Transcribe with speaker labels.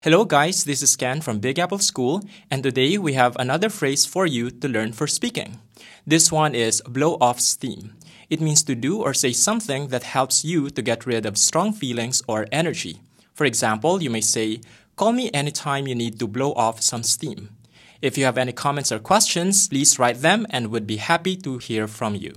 Speaker 1: Hello, guys, this is Ken from Big Apple School, and today we have another phrase for you to learn for speaking. This one is blow off steam. It means to do or say something that helps you to get rid of strong feelings or energy. For example, you may say, Call me anytime you need to blow off some steam. If you have any comments or questions, please write them and would be happy to hear from you.